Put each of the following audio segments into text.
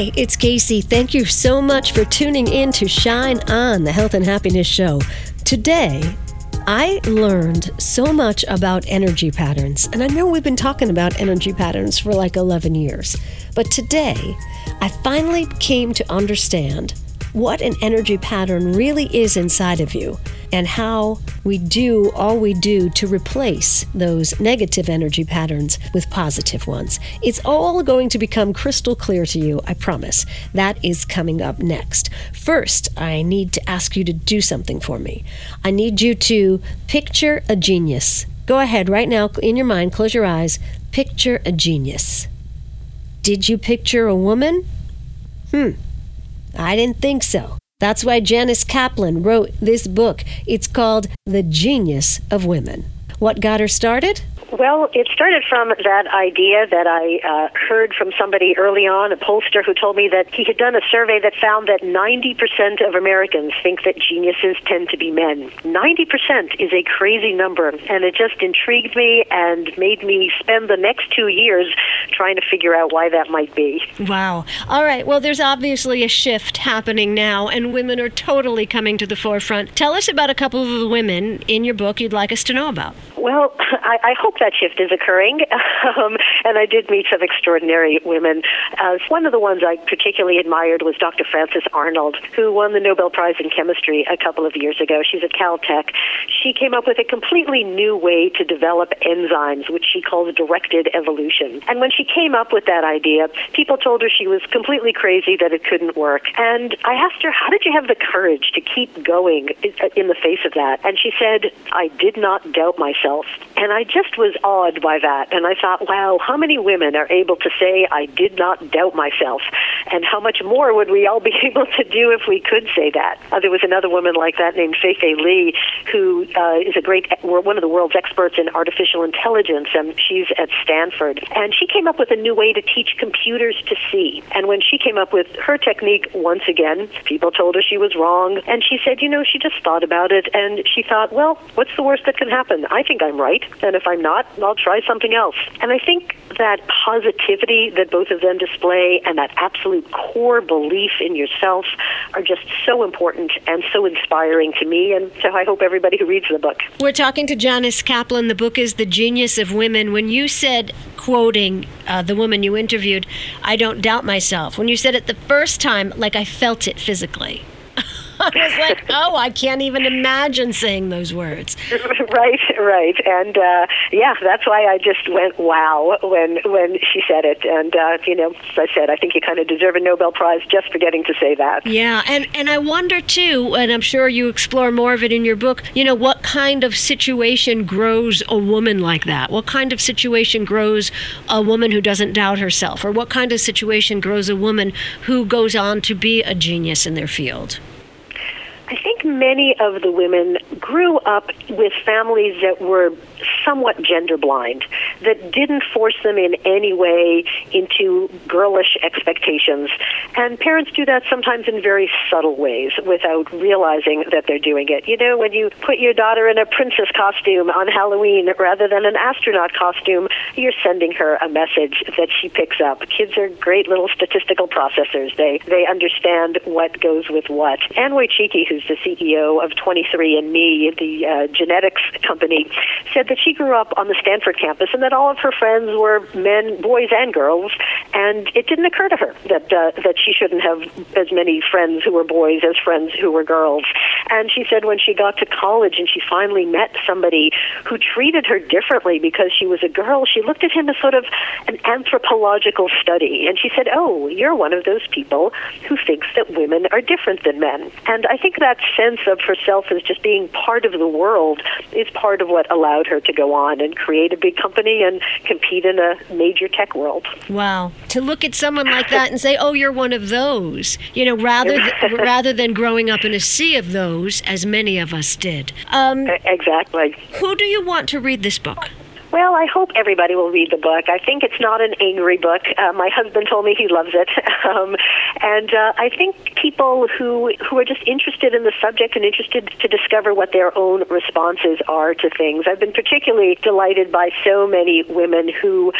Hi, it's Kacey. Thank you so much for tuning in to Shine On, the Health and Happiness Show. Today, I learned so much about energy patterns, and I know we've been talking about energy patterns for like 11 years, but today I finally came to understand what an energy pattern really is inside of you and how we do all we do to replace those negative energy patterns with positive ones. It's all going to become crystal clear to you, I promise. That is coming up next. First, I need to ask you to do something for me. I need you to picture a genius. Go ahead right now, in your mind, close your eyes. Picture a genius. Did you picture a woman? Hmm. I didn't think so. That's why Janice Kaplan wrote this book. It's called The Genius of Women. What got her started? Well, it started from that idea that I uh, heard from somebody early on, a pollster who told me that he had done a survey that found that 90% of Americans think that geniuses tend to be men. 90% is a crazy number, and it just intrigued me and made me spend the next two years trying to figure out why that might be. Wow. All right. Well, there's obviously a shift happening now, and women are totally coming to the forefront. Tell us about a couple of the women in your book you'd like us to know about. Well, I, I hope that shift is occurring, um, and I did meet some extraordinary women. Uh, one of the ones I particularly admired was Dr. Frances Arnold, who won the Nobel Prize in Chemistry a couple of years ago. She's at Caltech. She came up with a completely new way to develop enzymes, which she calls directed evolution. And when she came up with that idea, people told her she was completely crazy, that it couldn't work. And I asked her, How did you have the courage to keep going in the face of that? And she said, I did not doubt myself. And I just was awed by that. And I thought, wow, how many women are able to say, I did not doubt myself? And how much more would we all be able to do if we could say that? Uh, there was another woman like that named Fei-Fei Li, who uh, is a great, one of the world's experts in artificial intelligence, and she's at Stanford. And she came up with a new way to teach computers to see. And when she came up with her technique, once again, people told her she was wrong. And she said, you know, she just thought about it, and she thought, well, what's the worst that can happen? I think I'm right, and if I'm not, I'll try something else. And I think that positivity that both of them display and that absolute core belief in yourself are just so important and so inspiring to me. And so I hope everybody who reads the book. We're talking to Janice Kaplan. The book is The Genius of Women. When you said, quoting uh, the woman you interviewed, I don't doubt myself, when you said it the first time, like I felt it physically. I was like, oh, I can't even imagine saying those words. right, right, and uh, yeah, that's why I just went wow when when she said it, and uh, you know, as I said, I think you kind of deserve a Nobel Prize just for getting to say that. Yeah, and and I wonder too, and I'm sure you explore more of it in your book. You know, what kind of situation grows a woman like that? What kind of situation grows a woman who doesn't doubt herself, or what kind of situation grows a woman who goes on to be a genius in their field? I think many of the women grew up with families that were somewhat gender blind, that didn't force them in any way into girlish expectations. And parents do that sometimes in very subtle ways without realizing that they're doing it. You know, when you put your daughter in a princess costume on Halloween rather than an astronaut costume, you're sending her a message that she picks up. Kids are great little statistical processors. They they understand what goes with what. Anne Wojcicki, who's the CEO of 23andMe, the uh, genetics company, said that she grew up on the Stanford campus and that all of her friends were men, boys, and girls, and it didn't occur to her that uh, that she shouldn't have as many friends who were boys as friends who were girls. And she said when she got to college and she finally met somebody who treated her differently because she was a girl, she looked at him as sort of an anthropological study, and she said, "Oh, you're one of those people who thinks that women are different than men." And I think that sense of herself as just being part of the world is part of what allowed her to go on and create a big company and compete in a major tech world. Wow. To look at someone like that and say, "Oh, you're one of those." You know, rather th- rather than growing up in a sea of those as many of us did. Um, exactly. Who do you want to read this book? Well, I hope everybody will read the book. I think it's not an angry book. Uh, my husband told me he loves it, um, and uh, I think people who who are just interested in the subject and interested to discover what their own responses are to things. I've been particularly delighted by so many women who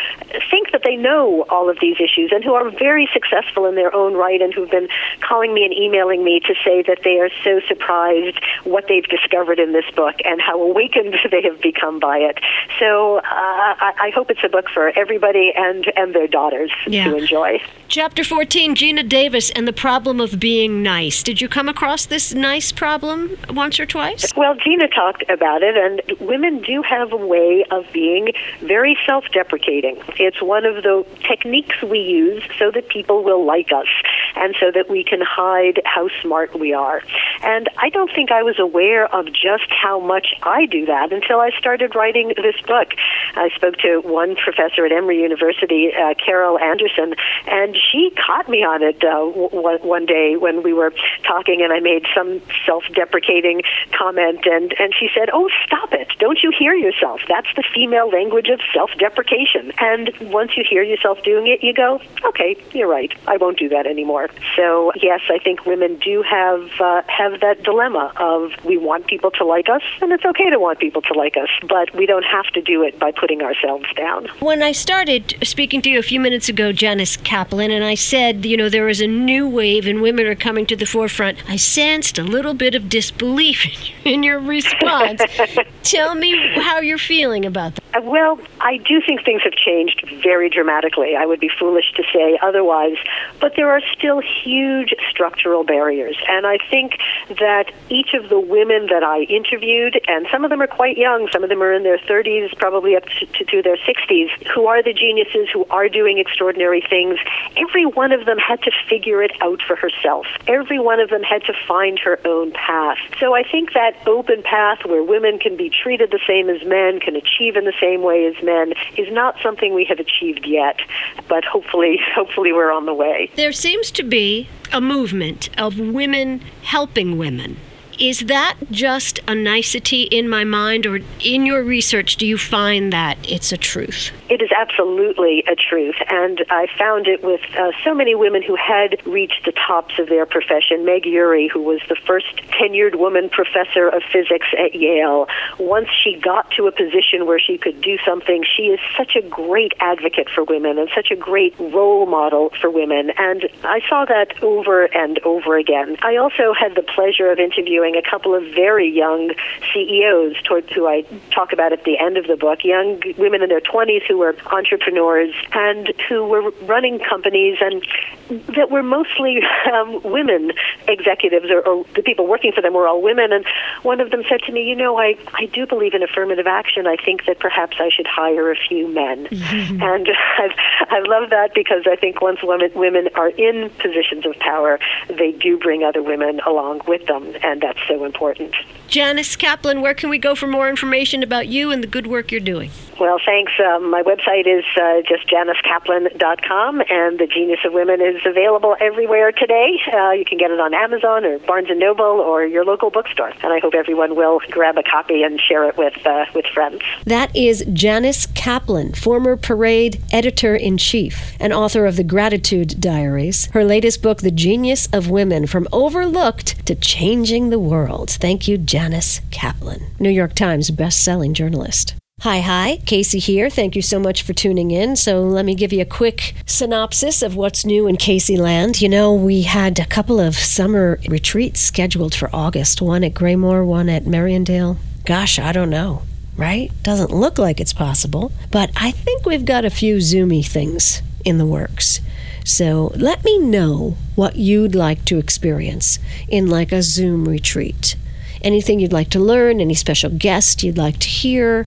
think that they know all of these issues and who are very successful in their own right and who've been calling me and emailing me to say that they are so surprised what they've discovered in this book and how awakened they have become by it. So uh, I, I, hope it's a book for everybody and, and their daughters yeah. to enjoy. Chapter 14 Geena Davis and the Problem of Being Nice. Did you come across this nice problem once or twice? Well, Gina talked about it, and women do have a way of being very self deprecating. It's one of the techniques we use so that people will like us and so that we can hide how smart we are. And I don't think I was aware of just how much I do that until I started writing this book. I spoke to one professor at Emory University, uh, Carol Anderson, and she caught me on it uh, w- one day when we were talking, and I made some self-deprecating comment, and and she said, "Oh, stop it! Don't you hear yourself? That's the female language of self-deprecation." And once you hear yourself doing it, you go, "Okay, you're right. I won't do that anymore." So yes, I think women do have uh, have that dilemma of we want people to like us, and it's okay to want people to like us, but we don't have to do it by putting ourselves down. When I started speaking to you a few minutes ago, Janice Kaplan, and I said, you know, there is a new wave and women are coming to the forefront, I sensed a little bit of disbelief in your response. Tell me how you're feeling about that. Uh, well, I do think things have changed very dramatically. I would be foolish to say otherwise, but there are still huge structural barriers. And I think that each of the women that I interviewed, and some of them are quite young, some of them are in their 30s, probably up to, to, to their 60s, who are the geniuses, who are doing extraordinary things, every one of them had to figure it out for herself. Every one of them had to find her own path. So I think that open path where women can be treated the same as men, can achieve in the same way as men, is not something we have achieved yet. But hopefully, hopefully we're on the way. There seems to be a movement of women helping women. Is that just a nicety in my mind, or in your research, do you find that it's a truth? It is absolutely a truth, and I found it with uh, so many women who had reached the tops of their profession. Meg Urry, who was the first tenured woman professor of physics at Yale, once she got to a position where she could do something, she is such a great advocate for women and such a great role model for women. And I saw that over and over again. I also had the pleasure of interviewing a couple of very young CEOs, toward, who I talk about at the end of the book, young women in their 20s who were entrepreneurs and who were running companies and that were mostly um, women executives or, or the people working for them were all women. And one of them said to me, You know, I, I do believe in affirmative action. I think that perhaps I should hire a few men. Mm-hmm. And I've, I love that because I think once women, women are in positions of power, they do bring other women along with them. And that's so important. Janice Kaplan, where can we go for more information about you and the good work you're doing? Well, thanks. Um, my website is uh, just janicekaplan.com, and The Genius of Women is available everywhere today. Uh, you can get it on Amazon or Barnes & Noble or your local bookstore. And I hope everyone will grab a copy and share it with, uh, with friends. That is Janice Kaplan, former Parade editor-in-chief and author of The Gratitude Diaries. Her latest book, The Genius of Women, From Overlooked to Changing the World. Thank you, Janice Kaplan, New York Times best-selling journalist. Hi, hi, Kacey here. Thank you so much for tuning in. So, let me give you a quick synopsis of what's new in Kacey Land. You know, we had a couple of summer retreats scheduled for August one at Graymoor, one at Mariandale. Gosh, I don't know, right? Doesn't look like it's possible, but I think we've got a few Zoomy things in the works. So, let me know what you'd like to experience in like a Zoom retreat. Anything you'd like to learn, any special guest you'd like to hear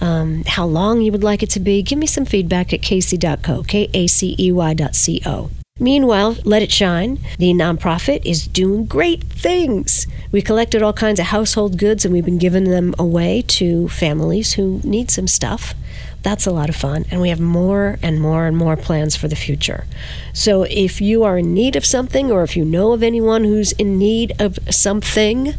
um, how long you would like it to be, give me some feedback at kacey.co, K A C E Y.co. Meanwhile, Let It Shine, the nonprofit, is doing great things. We collected all kinds of household goods and we've been giving them away to families who need some stuff. That's a lot of fun. And we have more and more and more plans for the future. So if you are in need of something or if you know of anyone who's in need of something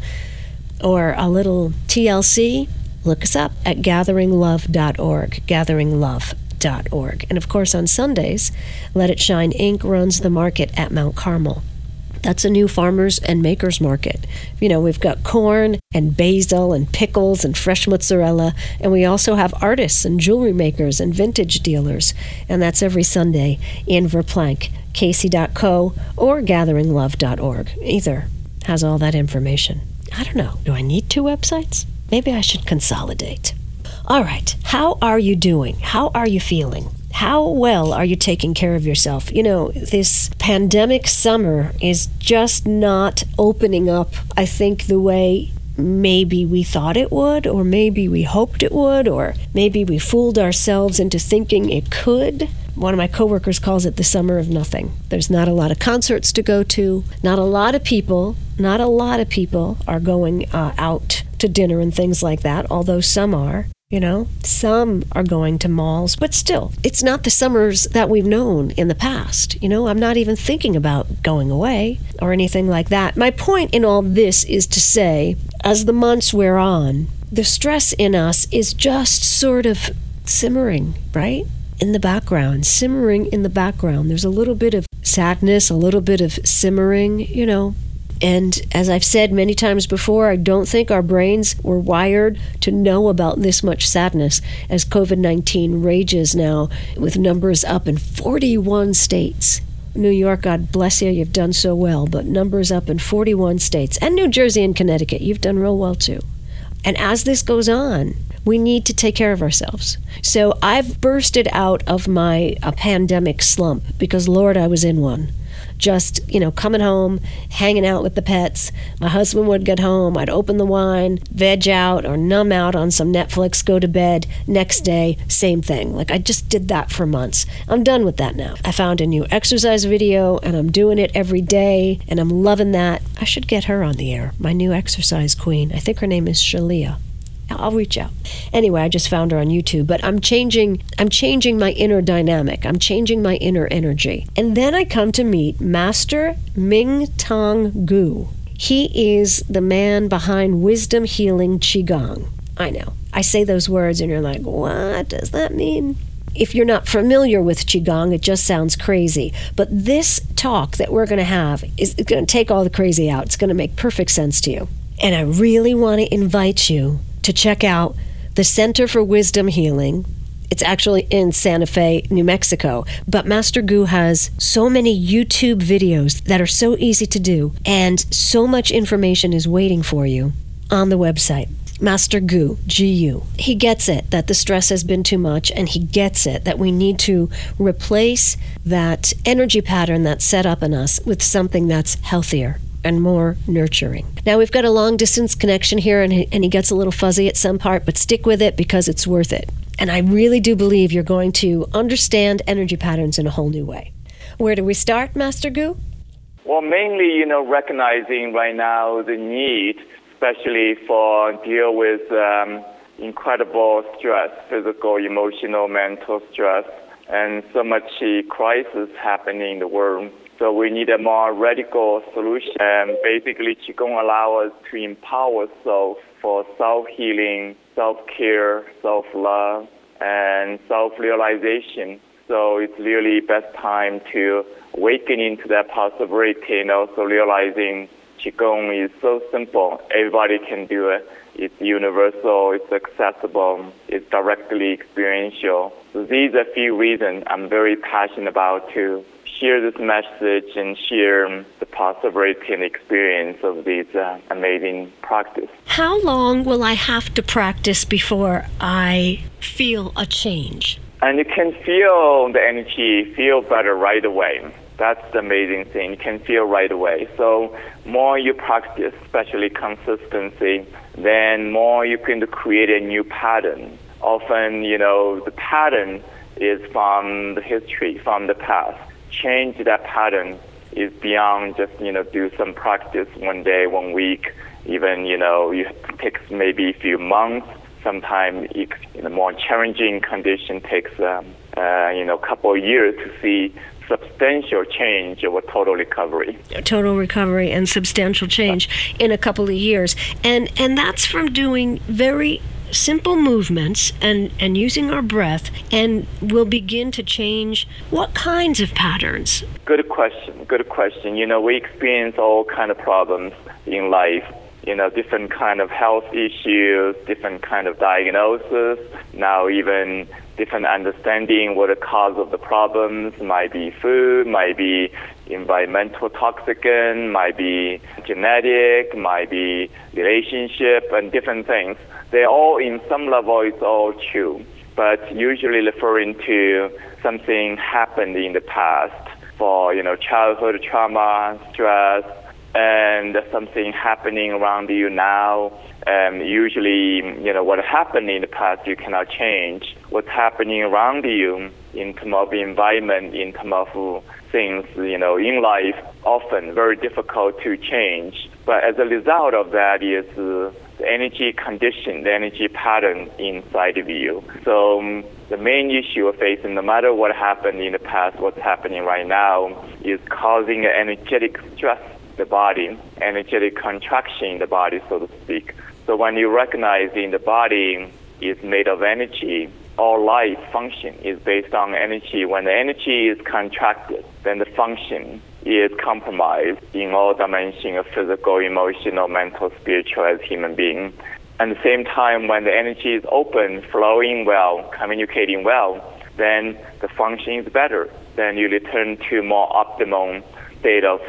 or a little TLC, look us up at gatheringlove.org. Gatheringlove.org. And of course, on Sundays, Let It Shine Inc. runs the market at Mount Carmel. That's a new farmers and makers market. You know, we've got corn and basil and pickles and fresh mozzarella, and we also have artists and jewelry makers and vintage dealers. And that's every Sunday in Verplanck, kacey.co or gatheringlove.org. Either has all that information. I don't know. Do I need two websites? Maybe I should consolidate. All right. How are you doing? How are you feeling? How well are you taking care of yourself? You know, this pandemic summer is just not opening up, I think, the way maybe we thought it would, or maybe we hoped it would, or maybe we fooled ourselves into thinking it could. One of my coworkers calls it the summer of nothing. There's not a lot of concerts to go to, not a lot of people, not a lot of people are going uh, out to dinner and things like that, although some are. You know, some are going to malls, but still, it's not the summers that we've known in the past. You know, I'm not even thinking about going away or anything like that. My point in all this is to say, as the months wear on, the stress in us is just sort of simmering, right? In the background, simmering in the background. There's a little bit of sadness, a little bit of simmering, you know, and as I've said many times before, I don't think our brains were wired to know about this much sadness as COVID 19 rages now with numbers up in 41 states. New York, God bless you, you've done so well, but numbers up in 41 states. And New Jersey and Connecticut, you've done real well too. And as this goes on, we need to take care of ourselves. So I've bursted out of my uh, pandemic slump because, Lord, I was in one just, you know, coming home, hanging out with the pets. My husband would get home, I'd open the wine, veg out or numb out on some Netflix, go to bed. Next day, same thing. Like I just did that for months. I'm done with that now. I found a new exercise video and I'm doing it every day and I'm loving that. I should get her on the air, my new exercise queen. I think her name is Shalia. I'll reach out. Anyway, I just found her on YouTube, but I'm changing I'm changing my inner dynamic. I'm changing my inner energy. And then I come to meet Master Ming Tong Gu. He is the man behind Wisdom Healing Qigong. I know. I say those words and you're like, "What does that mean?" If you're not familiar with Qigong, it just sounds crazy. But this talk that we're going to have is going to take all the crazy out. It's going to make perfect sense to you. And I really want to invite you to check out the Center for Wisdom Healing. It's actually in Santa Fe, New Mexico. But Master Gu has so many YouTube videos that are so easy to do, and so much information is waiting for you on the website. Master Gu, G-U. He gets it that the stress has been too much, and he gets it that we need to replace that energy pattern that's set up in us with something that's healthier and more nurturing. Now, we've got a long distance connection here, and he, and he gets a little fuzzy at some part, but stick with it because it's worth it. And I really do believe you're going to understand energy patterns in a whole new way. Where do we start, Master Gu? Well, mainly, you know, recognizing right now the need, especially for deal with um, incredible stress, physical, emotional, mental stress, and so much uh, crisis happening in the world so we need a more radical solution. And basically, Qigong allows us to empower self for self-healing, self-care, self-love, and self-realization. So it's really best time to awaken into that possibility and also realizing Qigong is so simple. Everybody can do it. It's universal, it's accessible, it's directly experiential. So these are a few reasons I'm very passionate about to share this message and share the possibility and experience of this uh, amazing practice. How long will I have to practice before I feel a change? And you can feel the energy feel better right away. That's the amazing thing. You can feel right away. So more you practice, especially consistency, then more you can create a new pattern. Often, you know, the pattern is from the history, from the past. change that pattern is beyond just you know do some practice one day, one week, even you know it takes maybe a few months. Sometimes in a more challenging condition takes um, uh, you know a couple of years to see substantial change or total recovery. Total recovery and substantial change in a couple of years, and and that's from doing very simple movements and, and using our breath, and we'll begin to change what kinds of patterns? Good question. Good question. You know, we experience all kind of problems in life. You know, different kind of health issues, different kind of diagnosis. Now, even different understanding what the cause of the problems might be food, might be environmental toxicant, might be genetic, might be relationship, and different things they all, in some level, it's all true, but usually referring to something happened in the past for, you know, childhood trauma, stress, and something happening around you now. And usually, you know, what happened in the past you cannot change. What's happening around you in terms of environment, in terms of things, you know, in life, often very difficult to change. But as a result of that is uh, the energy condition, the energy pattern inside of you. So um, the main issue we're facing, no matter what happened in the past, what's happening right now, is causing an energetic stress the body, energetic contraction in the body, so to speak. So when you recognize in the body is made of energy, all life function is based on energy. When the energy is contracted, then the function is compromised in all dimensions of physical, emotional, mental, spiritual as human being. At the same time, when the energy is open, flowing well, communicating well, then the function is better. Then you return to more optimum state of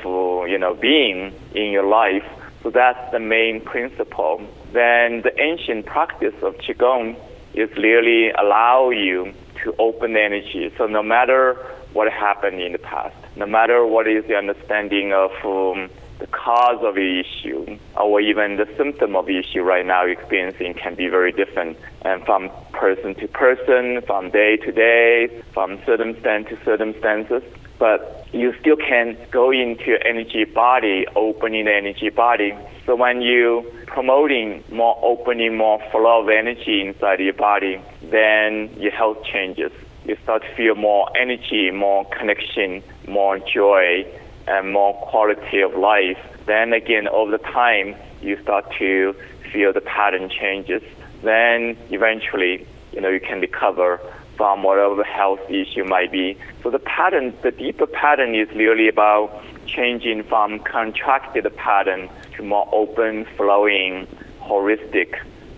you know being in your life. So that's the main principle. Then the ancient practice of qigong is really allow you to open energy. So no matter what happened in the past, no matter what is the understanding of um, the cause of the issue or even the symptom of the issue right now experiencing can be very different and from person to person, from day to day, from circumstance to circumstances. But you still can go into your energy body, opening the energy body. So when you promoting more opening, more flow of energy inside your body, then your health changes you start to feel more energy, more connection, more joy, and more quality of life. Then again, over the time, you start to feel the pattern changes. Then eventually, you know, you can recover from whatever the health issue might be. So the pattern, the deeper pattern is really about changing from contracted pattern to more open, flowing, holistic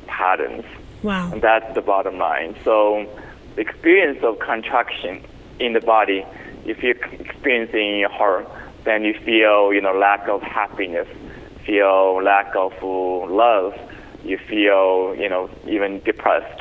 patterns. Wow. And that's the bottom line. So the experience of contraction in the body, if you're experiencing in your heart, then you feel, you know, lack of happiness, feel lack of love, you feel, you know, even depressed.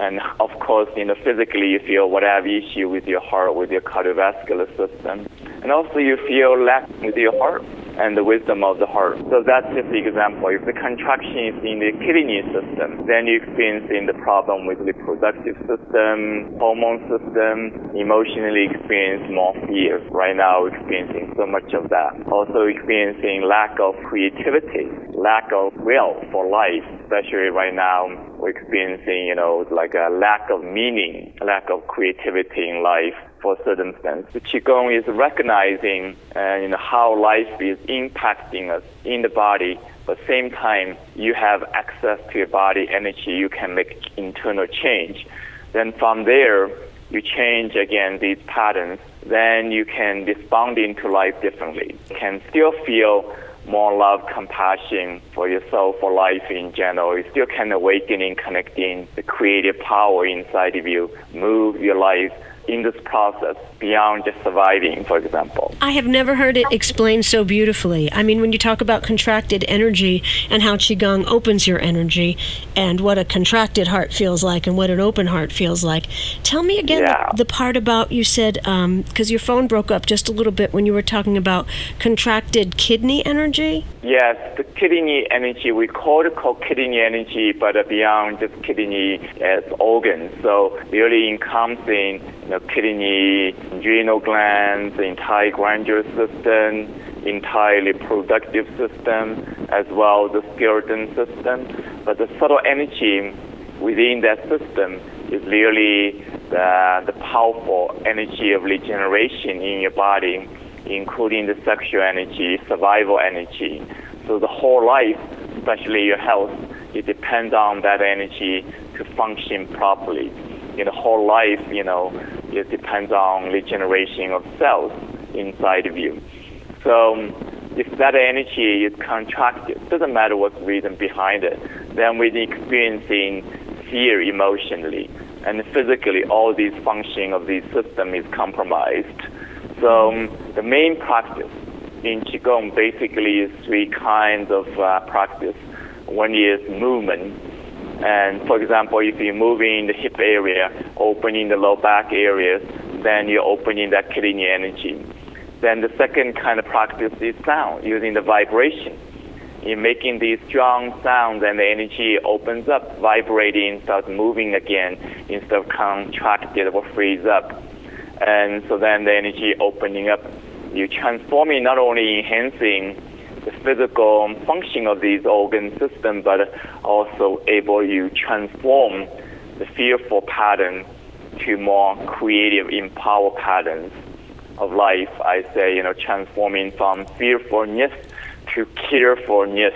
And of course, you know, physically you feel whatever issue with your heart, with your cardiovascular system. And also you feel lack with your heart and the wisdom of the heart. So that's just the example. If the contraction is in the kidney system, then you experience in the problem with reproductive system, hormone system, emotionally experience more fear. Right now, experiencing so much of that. Also experiencing lack of creativity, lack of will for life, especially right now we're experiencing, you know, like a lack of meaning, lack of creativity in life for circumstance. The Qigong is recognizing uh, you know, how life is impacting us in the body, but same time you have access to your body energy, you can make internal change. Then from there, you change again these patterns, then you can respond into life differently. You can still feel more love, compassion for yourself, for life in general. You still can awakening, connecting the creative power inside of you, move your life in this process beyond just surviving, for example. I have never heard it explained so beautifully. I mean, when you talk about contracted energy and how Qigong opens your energy and what a contracted heart feels like and what an open heart feels like, tell me again yeah. the, the, part about you said, because um, your phone broke up just a little bit when you were talking about contracted kidney energy? Yes, the kidney energy, we call it called kidney energy, but beyond just kidney as organ. So really encompassing know, kidney, adrenal glands, the entire glandular system, entirely reproductive system, as well the skeleton system. But the subtle energy within that system is really the, the powerful energy of regeneration in your body, including the sexual energy, survival energy. So the whole life, especially your health, it depends on that energy to function properly. In the whole life, you know, it depends on regeneration of cells inside of you. So if that energy is contracted, doesn't matter what's the reason behind it, then we're experiencing fear emotionally and physically all these functioning of the system is compromised. So um, the main practice in Qigong basically is three kinds of uh, practice. One is movement. And for example, if you're moving the hip area, opening the low back areas, then you're opening that kidney energy. Then the second kind of practice is sound, using the vibration. You're making these strong sounds, and the energy opens up, vibrating, starts moving again instead of contracted or freeze up. And so then the energy opening up, You're transforming not only enhancing the physical function of these organ systems, but also able to transform the fearful pattern to more creative, empowered patterns of life. I say, you know, transforming from fearfulness to carefulness.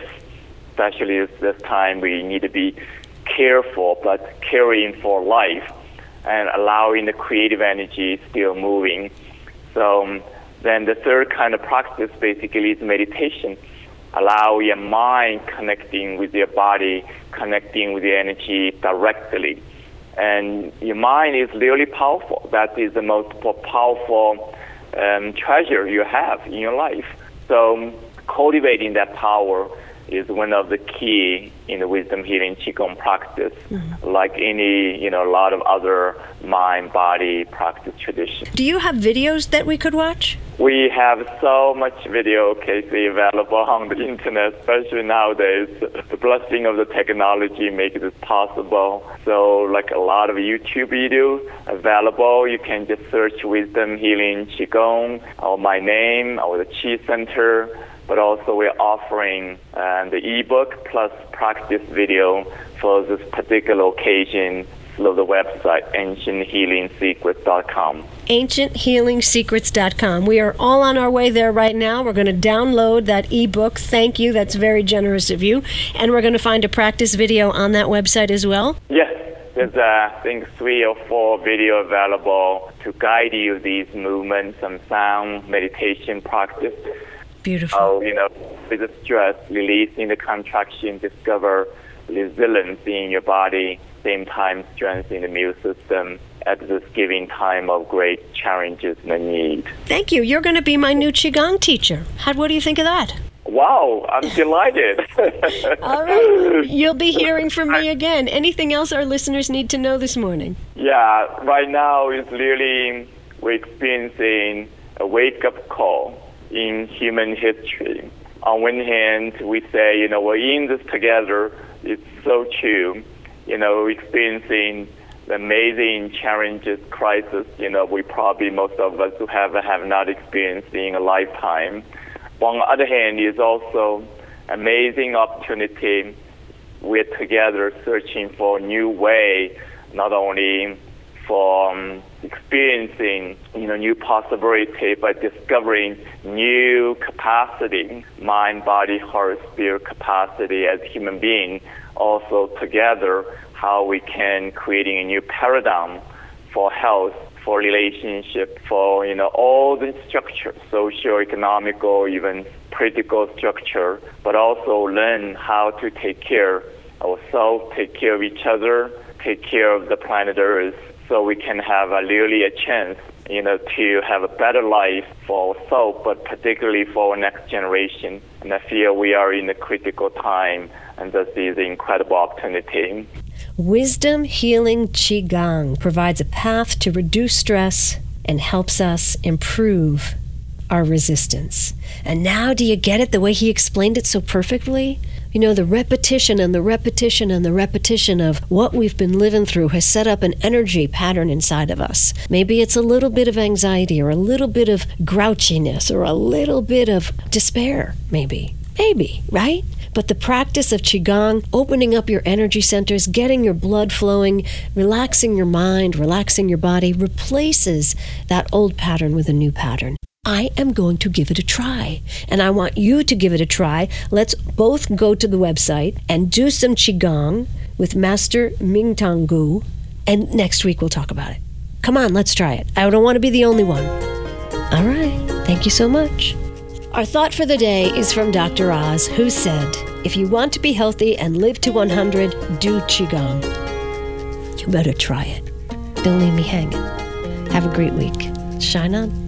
Especially this time, we need to be careful, but caring for life and allowing the creative energy still moving. So um, then the third kind of practice basically is meditation. Allow your mind connecting with your body, connecting with the energy directly. And your mind is really powerful. That is the most powerful um, treasure you have in your life. So cultivating that power is one of the key in the wisdom healing qigong practice, mm-hmm. like any you know a lot of other mind body practice traditions. Do you have videos that we could watch? We have so much video, Kacey, available on the internet, especially nowadays. The blessing of the technology makes this possible. So, like a lot of YouTube videos available, you can just search Wisdom Healing Qigong or my name or the Qi Center but also we're offering uh, the ebook plus practice video for this particular occasion through the website ancienthealingsecrets.com. Ancienthealingsecrets.com. We are all on our way there right now. We're going to download that ebook. Thank you. That's very generous of you. And we're going to find a practice video on that website as well. Yes. There's, uh, I think, three or four video available to guide you these movements and sound meditation practice. Beautiful. How, you know, with the stress, releasing the contraction, discover resilience in your body, same time strength in the immune system at this giving time of great challenges and need. Thank you. You're going to be my new Qigong teacher. How, what do you think of that? Wow, I'm delighted. All right. You'll be hearing from me again. Anything else our listeners need to know this morning? Yeah, right now it's really we're experiencing a wake up call in human history. On one hand, we say, you know, we're in this together. It's so true. You know, experiencing the amazing challenges, crisis, you know, we probably, most of us who have, have not experienced in a lifetime. On the other hand, it's also amazing opportunity. We're together searching for a new way, not only for um, experiencing you know new possibility by discovering new capacity, mind, body, heart, spirit capacity as human being. Also together, how we can creating a new paradigm for health, for relationship, for you know all the structure, social, economical, even political structure, but also learn how to take care ourselves, take care of each other, take care of the planet Earth so we can have a really a chance, you know, to have a better life for ourselves, but particularly for our next generation. And I feel we are in a critical time, and this is an incredible opportunity. Wisdom Healing Qigong provides a path to reduce stress and helps us improve our resistance. And now, do you get it the way he explained it so perfectly? You know, the repetition and the repetition and the repetition of what we've been living through has set up an energy pattern inside of us. Maybe it's a little bit of anxiety or a little bit of grouchiness or a little bit of despair, maybe. Maybe, right? But the practice of Qigong, opening up your energy centers, getting your blood flowing, relaxing your mind, relaxing your body, replaces that old pattern with a new pattern. I am going to give it a try. And I want you to give it a try. Let's both go to the website and do some Qigong with Master Ming Tong Gu. And next week we'll talk about it. Come on, let's try it. I don't want to be the only one. All right. Thank you so much. Our thought for the day is from Dr. Oz, who said, If you want to be healthy and live to 100, do Qigong. You better try it. Don't leave me hanging. Have a great week. Shine on.